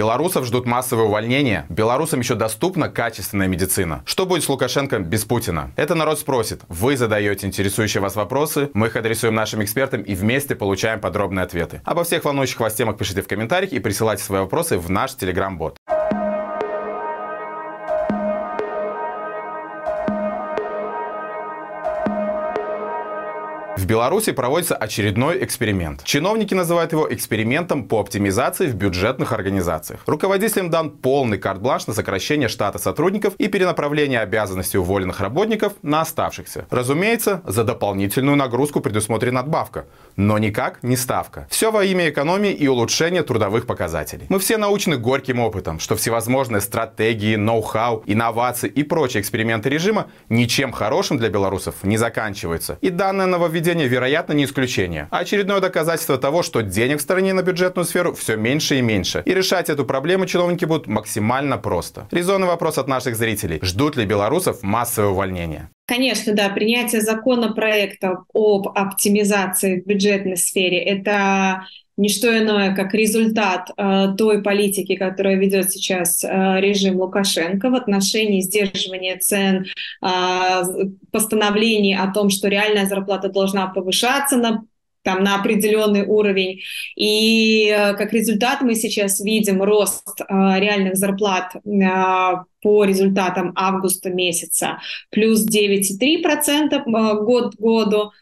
Белорусов ждут массовые увольнения. Белорусам еще доступна качественная медицина. Что будет с Лукашенко без Путина? Это народ спросит. Вы задаете интересующие вас вопросы, мы их адресуем нашим экспертам и вместе получаем подробные ответы. Обо всех волнующих вас темах пишите в комментариях и присылайте свои вопросы в наш телеграм-бот. Беларуси проводится очередной эксперимент. Чиновники называют его экспериментом по оптимизации в бюджетных организациях. Руководителям дан полный карт-бланш на сокращение штата сотрудников и перенаправление обязанностей уволенных работников на оставшихся. Разумеется, за дополнительную нагрузку предусмотрена надбавка, но никак не ставка. Все во имя экономии и улучшения трудовых показателей. Мы все научены горьким опытом, что всевозможные стратегии, ноу-хау, инновации и прочие эксперименты режима ничем хорошим для белорусов не заканчиваются. И данное нововведение нововведение, вероятно, не исключение. Очередное доказательство того, что денег в стране на бюджетную сферу все меньше и меньше. И решать эту проблему чиновники будут максимально просто. Резонный вопрос от наших зрителей. Ждут ли белорусов массовое увольнение? Конечно, да, принятие законопроекта об оптимизации в бюджетной сфере – это не что иное, как результат э, той политики, которую ведет сейчас э, режим Лукашенко в отношении сдерживания цен, э, постановлений о том, что реальная зарплата должна повышаться на там, на определенный уровень. И э, как результат мы сейчас видим рост э, реальных зарплат э, по результатам августа месяца плюс 9,3% год к году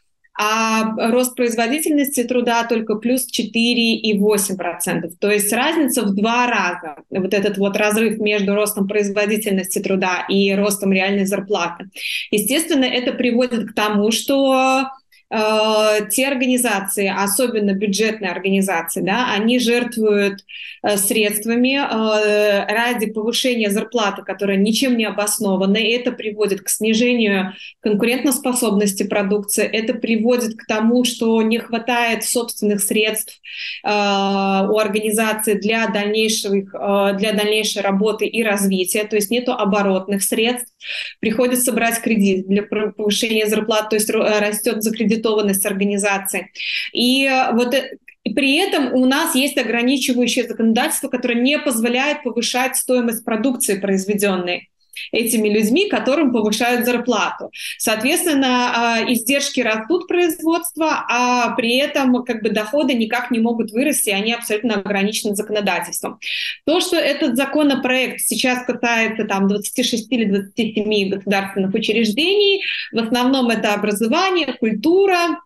а рост производительности труда только плюс 4,8%. То есть разница в два раза. Вот этот вот разрыв между ростом производительности труда и ростом реальной зарплаты. Естественно, это приводит к тому, что э, те организации, особенно бюджетные организации, да, они жертвуют э, средствами э, ради повышения зарплаты, которая ничем не обоснована, и это приводит к снижению конкурентоспособности продукции, это приводит к тому, что не хватает собственных средств э, у организации для, дальнейших, э, для дальнейшей работы и развития, то есть нету оборотных средств, приходится брать кредит для повышения зарплат, то есть растет закредитованность аккредитованность организации. И э, вот э, и при этом у нас есть ограничивающее законодательство, которое не позволяет повышать стоимость продукции, произведенной этими людьми, которым повышают зарплату. Соответственно, а, издержки растут производства, а при этом как бы доходы никак не могут вырасти, они абсолютно ограничены законодательством. То, что этот законопроект сейчас касается там 26 или 27 государственных учреждений, в основном это образование, культура,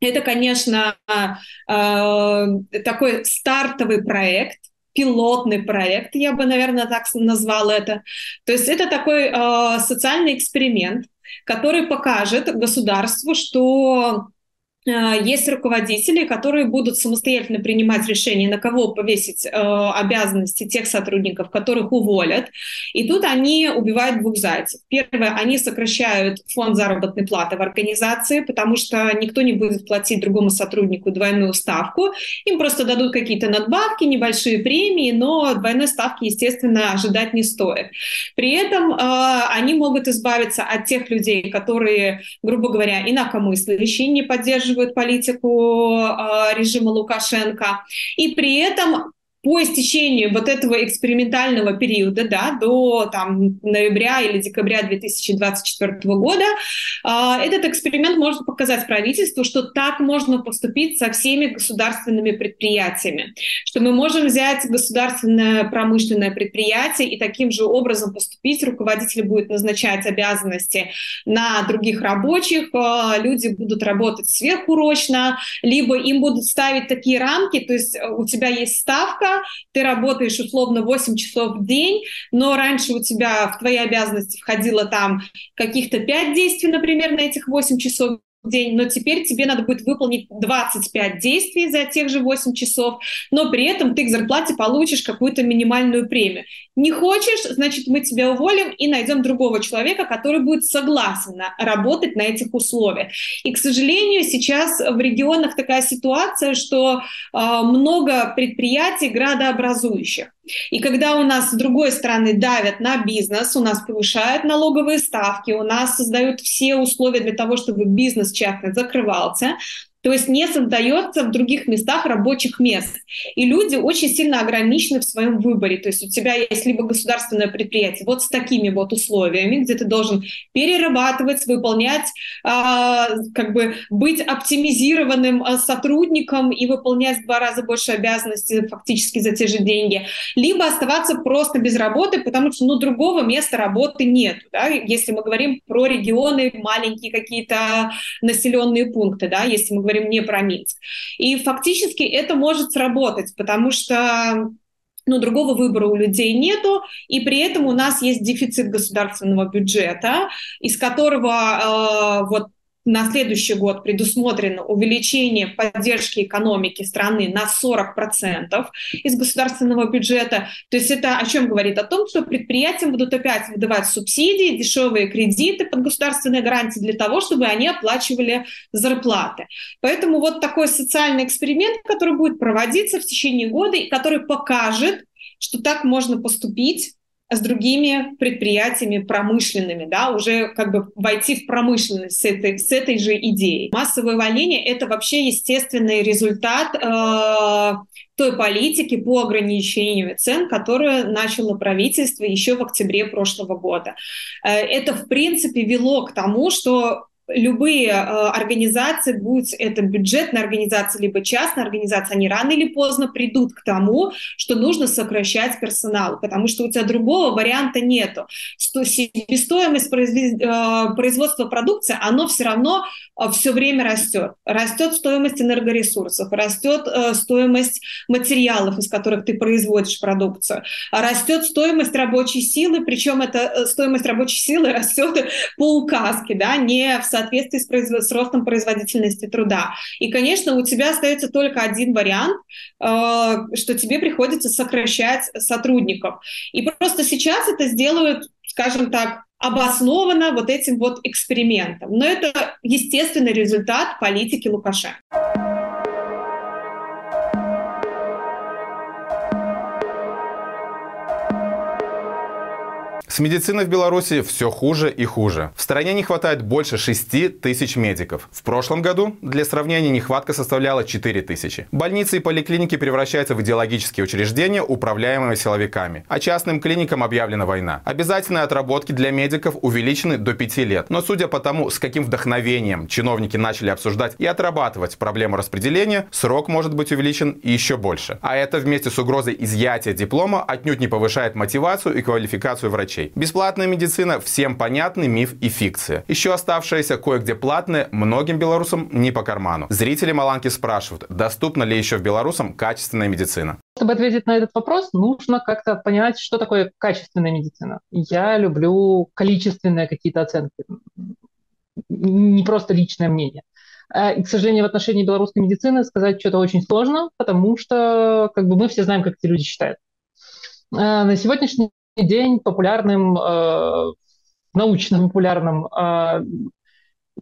это, конечно, а, такой стартовый проект, пилотный проект, я бы, наверное, так назвал это. То есть это такой э, социальный эксперимент, который покажет государству, что есть руководители, которые будут самостоятельно принимать решение, на кого повесить э, обязанности тех сотрудников, которых уволят. И тут они убивают двух зайцев. Первое, они сокращают фонд заработной платы в организации, потому что никто не будет платить другому сотруднику двойную ставку. Им просто дадут какие-то надбавки, небольшие премии, но двойной ставки, естественно, ожидать не стоит. При этом э, они могут избавиться от тех людей, которые, грубо говоря, инакомыслящие, не поддерживают поддерживают политику а, режима Лукашенко. И при этом по истечению вот этого экспериментального периода, да, до там, ноября или декабря 2024 года, э, этот эксперимент может показать правительству, что так можно поступить со всеми государственными предприятиями, что мы можем взять государственное промышленное предприятие и таким же образом поступить. Руководитель будет назначать обязанности на других рабочих, э, люди будут работать сверхурочно, либо им будут ставить такие рамки, то есть у тебя есть ставка, ты работаешь условно 8 часов в день, но раньше у тебя в твои обязанности входило там каких-то 5 действий, например, на этих 8 часов день, но теперь тебе надо будет выполнить 25 действий за тех же 8 часов, но при этом ты к зарплате получишь какую-то минимальную премию. Не хочешь, значит, мы тебя уволим и найдем другого человека, который будет согласен работать на этих условиях. И, к сожалению, сейчас в регионах такая ситуация, что э, много предприятий градообразующих. И когда у нас с другой стороны давят на бизнес, у нас повышают налоговые ставки, у нас создают все условия для того, чтобы бизнес частный закрывался, То есть не создается в других местах рабочих мест. И люди очень сильно ограничены в своем выборе. То есть у тебя есть либо государственное предприятие вот с такими вот условиями, где ты должен перерабатывать, выполнять, а, как бы быть оптимизированным а, сотрудником и выполнять в два раза больше обязанностей фактически за те же деньги, либо оставаться просто без работы, потому что ну, другого места работы нет. Да? Если мы говорим про регионы, маленькие какие-то населенные пункты, да, если мы говорим не про Минск. И фактически это может сработать, потому что ну, другого выбора у людей нету, и при этом у нас есть дефицит государственного бюджета, из которого э, вот на следующий год предусмотрено увеличение поддержки экономики страны на 40% из государственного бюджета. То есть это о чем говорит? О том, что предприятиям будут опять выдавать субсидии, дешевые кредиты под государственные гарантии для того, чтобы они оплачивали зарплаты. Поэтому вот такой социальный эксперимент, который будет проводиться в течение года и который покажет, что так можно поступить с другими предприятиями промышленными, да, уже как бы войти в промышленность с этой, с этой же идеей. Массовое увольнение — это вообще естественный результат э, той политики по ограничению цен, которую начало правительство еще в октябре прошлого года. Э, это, в принципе, вело к тому, что любые э, организации, будь это бюджетная организация, либо частная организация, они рано или поздно придут к тому, что нужно сокращать персонал, потому что у тебя другого варианта нету. Себестоимость э, производства продукции, оно все равно все время растет. Растет стоимость энергоресурсов, растет э, стоимость материалов, из которых ты производишь продукцию, растет стоимость рабочей силы, причем эта э, стоимость рабочей силы растет по указке, да, не в соответствии с, производ... с ростом производительности труда. И, конечно, у тебя остается только один вариант, э, что тебе приходится сокращать сотрудников. И просто сейчас это сделают, скажем так, обоснованно вот этим вот экспериментом. Но это естественный результат политики Лукашенко. С медициной в Беларуси все хуже и хуже. В стране не хватает больше 6 тысяч медиков. В прошлом году, для сравнения, нехватка составляла 4 тысячи. Больницы и поликлиники превращаются в идеологические учреждения, управляемые силовиками. А частным клиникам объявлена война. Обязательные отработки для медиков увеличены до 5 лет. Но судя по тому, с каким вдохновением чиновники начали обсуждать и отрабатывать проблему распределения, срок может быть увеличен еще больше. А это вместе с угрозой изъятия диплома отнюдь не повышает мотивацию и квалификацию врачей. Бесплатная медицина всем понятный миф и фикция. Еще оставшаяся кое-где платная многим белорусам не по карману. Зрители Маланки спрашивают, доступна ли еще в белорусам качественная медицина. Чтобы ответить на этот вопрос, нужно как-то понять, что такое качественная медицина. Я люблю количественные какие-то оценки, не просто личное мнение. А, и, к сожалению, в отношении белорусской медицины сказать что-то очень сложно, потому что как бы мы все знаем, как эти люди считают. А, на сегодняшний день популярным, э, научно-популярным э,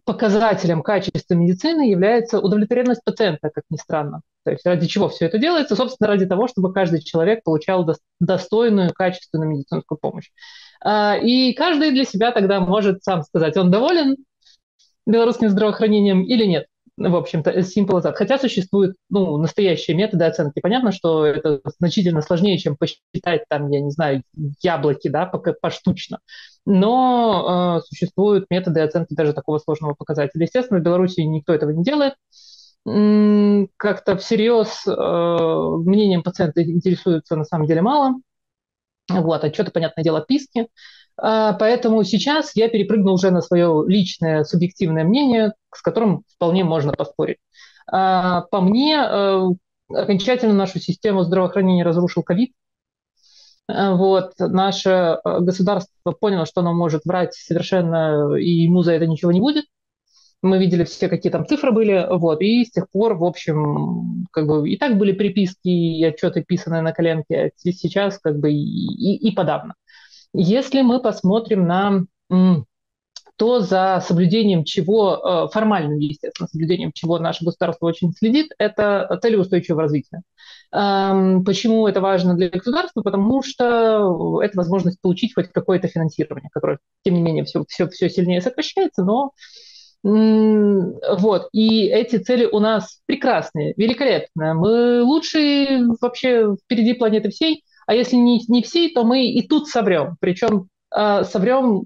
показателем качества медицины является удовлетворенность пациента, как ни странно. То есть ради чего все это делается? Собственно, ради того, чтобы каждый человек получал достойную, качественную медицинскую помощь. Э, и каждый для себя тогда может сам сказать, он доволен белорусским здравоохранением или нет в общем-то, simple as that. Хотя существуют ну, настоящие методы оценки. Понятно, что это значительно сложнее, чем посчитать, там, я не знаю, яблоки, да, поштучно. Но э, существуют методы оценки даже такого сложного показателя. Естественно, в Беларуси никто этого не делает. Как-то всерьез э, мнением пациента интересуются на самом деле мало. Вот, отчеты, понятное дело, писки. А, поэтому сейчас я перепрыгну уже на свое личное субъективное мнение, с которым вполне можно поспорить. А, по мне, э, окончательно нашу систему здравоохранения разрушил ковид. А, вот, наше э, государство поняло, что оно может врать совершенно, и ему за это ничего не будет. Мы видели все, какие там цифры были, вот, и с тех пор, в общем, как бы и так были приписки и отчеты, писанные на коленке, а сейчас как бы и, и, и подавно. Если мы посмотрим на то, за соблюдением чего, э, формальным, естественно, соблюдением чего наше государство очень следит, это цели устойчивого развития. Эм, почему это важно для государства? Потому что это возможность получить хоть какое-то финансирование, которое, тем не менее, все, все, все сильнее сокращается, но Вот. И эти цели у нас прекрасные, великолепные. Мы лучшие вообще впереди планеты всей. А если не, не всей, то мы и тут соврем. Причем э, соврем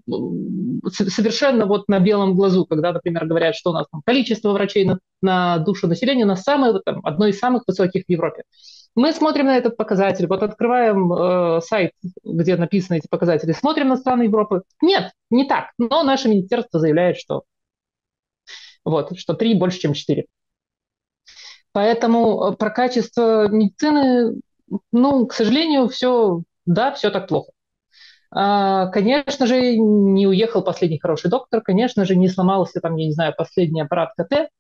совершенно вот на белом глазу, когда, например, говорят, что у нас там количество врачей на, на душу населения у нас самое, там, одно из самых высоких в Европе. Мы смотрим на этот показатель, вот открываем э, сайт, где написаны эти показатели, смотрим на страны Европы. Нет, не так. Но наше министерство заявляет, что вот, что 3 больше, чем 4. Поэтому э, про качество медицины, ну, к сожалению, все, да, все так плохо. А, конечно же, не уехал последний хороший доктор, конечно же, не сломался там, я не знаю, последний аппарат КТ,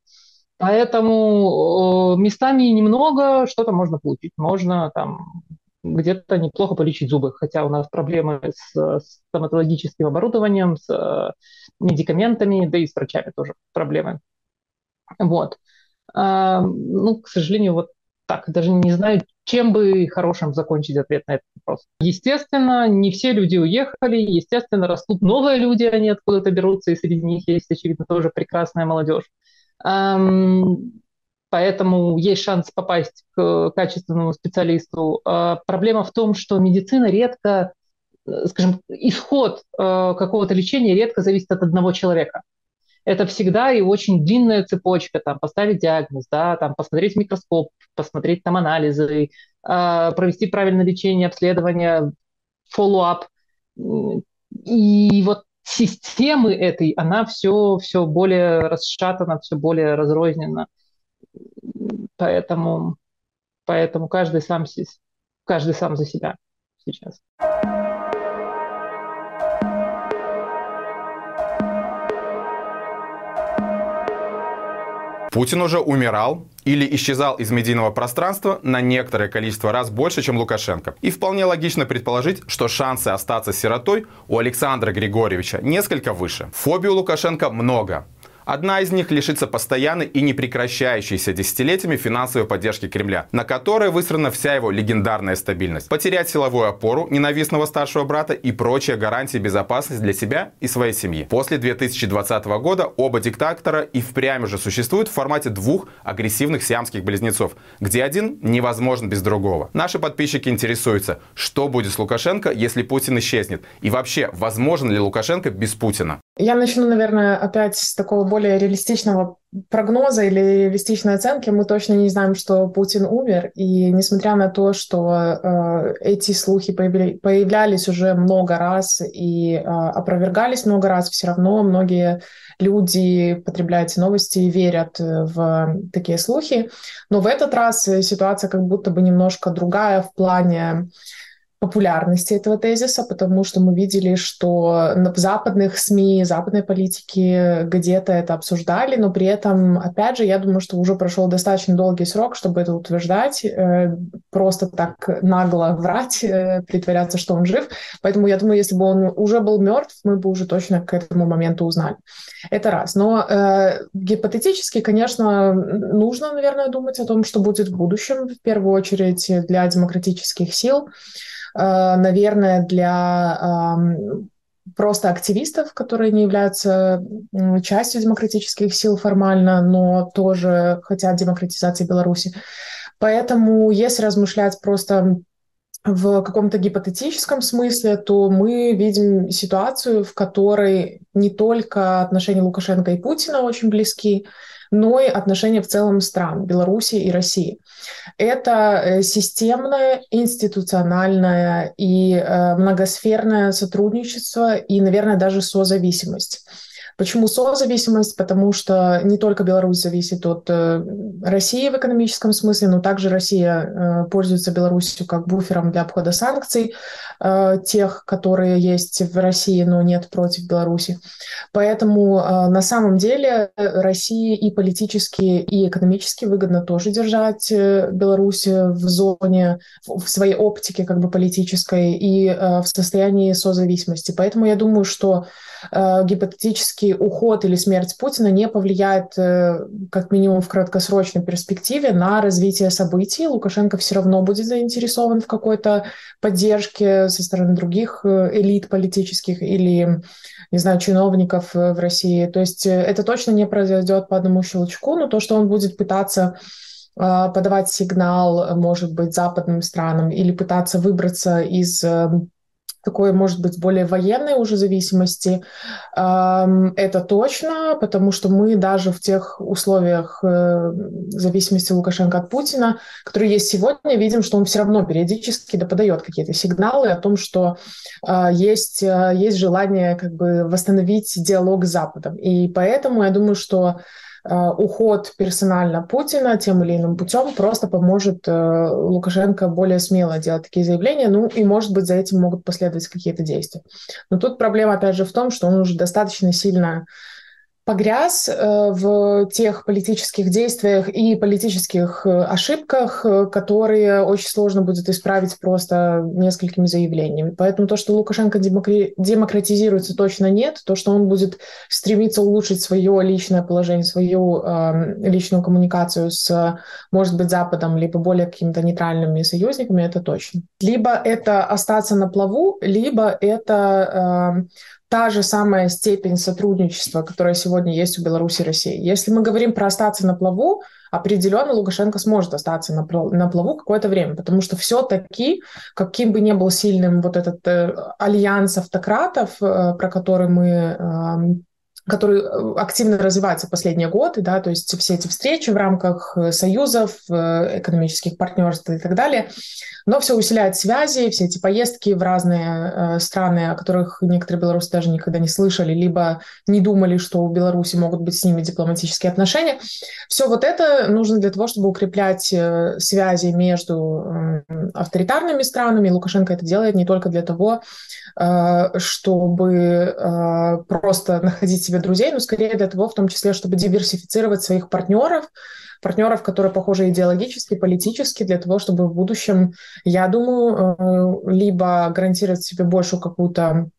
поэтому местами немного что-то можно получить. Можно там где-то неплохо полечить зубы, хотя у нас проблемы с, с стоматологическим оборудованием, с э, медикаментами, да и с врачами тоже проблемы. Вот. А, ну, к сожалению, вот так, даже не знаю, чем бы хорошим закончить ответ на этот вопрос. Естественно, не все люди уехали, естественно, растут новые люди, они откуда-то берутся, и среди них есть, очевидно, тоже прекрасная молодежь. Поэтому есть шанс попасть к качественному специалисту. А проблема в том, что медицина редко, э, скажем, исход э, какого-то лечения редко зависит от одного человека это всегда и очень длинная цепочка, там, поставить диагноз, да, там, посмотреть микроскоп, посмотреть там анализы, э, провести правильное лечение, обследование, follow-up. И вот системы этой, она все, все более расшатана, все более разрознена. Поэтому, поэтому каждый сам, каждый сам за себя сейчас. Путин уже умирал или исчезал из медийного пространства на некоторое количество раз больше, чем Лукашенко. И вполне логично предположить, что шансы остаться сиротой у Александра Григорьевича несколько выше. Фобий у Лукашенко много. Одна из них лишится постоянной и непрекращающейся десятилетиями финансовой поддержки Кремля, на которой выстроена вся его легендарная стабильность. Потерять силовую опору ненавистного старшего брата и прочие гарантии безопасности для себя и своей семьи. После 2020 года оба диктатора и впрямь уже существуют в формате двух агрессивных сиамских близнецов, где один невозможен без другого. Наши подписчики интересуются, что будет с Лукашенко, если Путин исчезнет, и вообще, возможен ли Лукашенко без Путина? Я начну, наверное, опять с такого более реалистичного прогноза или реалистичной оценки. Мы точно не знаем, что Путин умер. И несмотря на то, что э, эти слухи появля- появлялись уже много раз и э, опровергались много раз, все равно многие люди потребляют новости и верят в такие слухи. Но в этот раз ситуация как будто бы немножко другая в плане популярности этого тезиса, потому что мы видели, что в западных СМИ, западной политике где-то это обсуждали, но при этом, опять же, я думаю, что уже прошел достаточно долгий срок, чтобы это утверждать, э, просто так нагло врать, э, притворяться, что он жив. Поэтому я думаю, если бы он уже был мертв, мы бы уже точно к этому моменту узнали. Это раз. Но э, гипотетически, конечно, нужно, наверное, думать о том, что будет в будущем, в первую очередь для демократических сил. Э, наверное, для просто активистов, которые не являются частью демократических сил формально, но тоже хотят демократизации Беларуси. Поэтому, если размышлять просто в каком-то гипотетическом смысле, то мы видим ситуацию, в которой не только отношения Лукашенко и Путина очень близки, но и отношения в целом стран Беларуси и России. Это э, системное, институциональное и э, многосферное сотрудничество и, наверное, даже созависимость. Почему созависимость? Потому что не только Беларусь зависит от э, России в экономическом смысле, но также Россия э, пользуется Беларусью как буфером для обхода санкций, э, тех, которые есть в России, но нет против Беларуси. Поэтому на самом деле России и политически, и экономически выгодно тоже держать Беларусь в зоне, в своей оптике как бы политической и в состоянии созависимости. Поэтому я думаю, что гипотетически уход или смерть Путина не повлияет, э, как минимум в краткосрочной перспективе, на развитие событий. Лукашенко все равно будет заинтересован в какой-то поддержке со стороны других э, элит политических или, не знаю, чиновников в России. То есть это точно не произойдет по одному щелчку, но то, что он будет пытаться подавать сигнал, может быть, западным странам или пытаться выбраться из такой, может быть, более военной уже зависимости. Это точно, потому что мы даже в тех условиях э, зависимости Лукашенко от Путина, которые есть сегодня, видим, что он все равно периодически да, подает какие-то сигналы о том, что а, есть, э, есть желание как бы восстановить диалог с Западом. И поэтому я думаю, что уход персонально Путина тем или иным путем просто поможет э, Лукашенко более смело делать такие заявления, ну и, может быть, за этим могут последовать какие-то действия. Но тут проблема, опять же, в том, что он уже достаточно сильно погряз э, в тех политических действиях и политических э, ошибках, э, которые очень сложно будет исправить просто несколькими заявлениями. Поэтому то, что Лукашенко демократизируется, точно нет. То, что он будет стремиться улучшить свое личное положение, свою э, личную коммуникацию с, может быть, Западом, либо более какими-то нейтральными союзниками, это точно. Либо это остаться на плаву, либо это э, та же самая степень сотрудничества, которая сегодня есть у Беларуси и России. Если мы говорим про остаться на плаву, определенно Лукашенко сможет остаться на, на плаву какое-то время, потому что все-таки, каким бы ни был сильным вот этот э, альянс автократов, э, про который мы э, который э, активно развивается последние годы, да, то есть все эти встречи в рамках э, союзов, э, экономических партнерств и так далее, но все усиляет связи, все эти поездки в разные страны, о которых некоторые белорусы даже никогда не слышали, либо не думали, что у Беларуси могут быть с ними дипломатические отношения. Все вот это нужно для того, чтобы укреплять связи между авторитарными странами. Лукашенко это делает не только для того, чтобы просто находить себе друзей, но скорее для того, в том числе, чтобы диверсифицировать своих партнеров, партнеров, которые похожи идеологически, политически, для того, чтобы в будущем, я думаю, э, либо гарантировать себе большую какую-то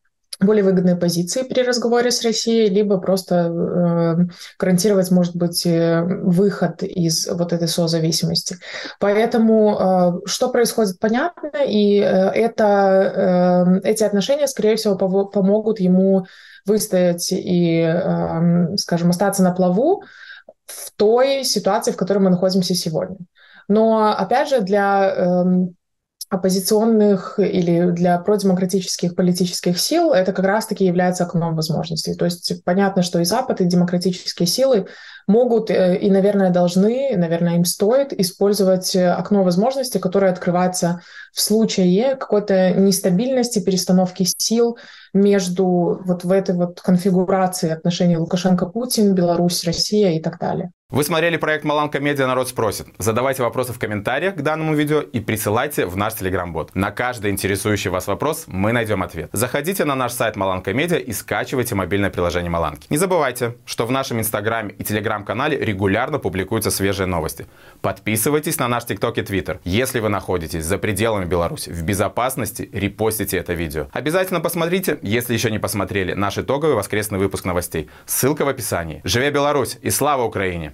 более выгодные позиции при разговоре с Россией, либо просто э, гарантировать, может быть, э, выход из вот этой созависимости. Поэтому э, что происходит, понятно, и э, это, э, эти отношения, скорее всего, помогут ему выстоять и, эм, скажем, остаться на плаву в той ситуации, в которой мы находимся сегодня. Но, опять же, для эм, оппозиционных или для продемократических политических сил это как раз-таки является окном возможностей. То есть понятно, что и Запад, и демократические силы могут э, и, наверное, должны, наверное, им стоит использовать э, окно возможностей, которое открывается в случае какой-то нестабильности, перестановки сил между вот в этой вот конфигурации отношений Лукашенко-Путин, Беларусь, Россия и так далее. Вы смотрели проект «Маланка Медиа. Народ спросит». Задавайте вопросы в комментариях к данному видео и присылайте в наш телеграм-бот. На каждый интересующий вас вопрос мы найдем ответ. Заходите на наш сайт «Маланка Медиа» и скачивайте мобильное приложение «Маланки». Не забывайте, что в нашем инстаграме и телеграм-канале регулярно публикуются свежие новости. Подписывайтесь на наш тикток и твиттер. Если вы находитесь за пределами Беларуси, в безопасности, репостите это видео. Обязательно посмотрите, если еще не посмотрели, наш итоговый воскресный выпуск новостей. Ссылка в описании. Живе Беларусь и слава Украине!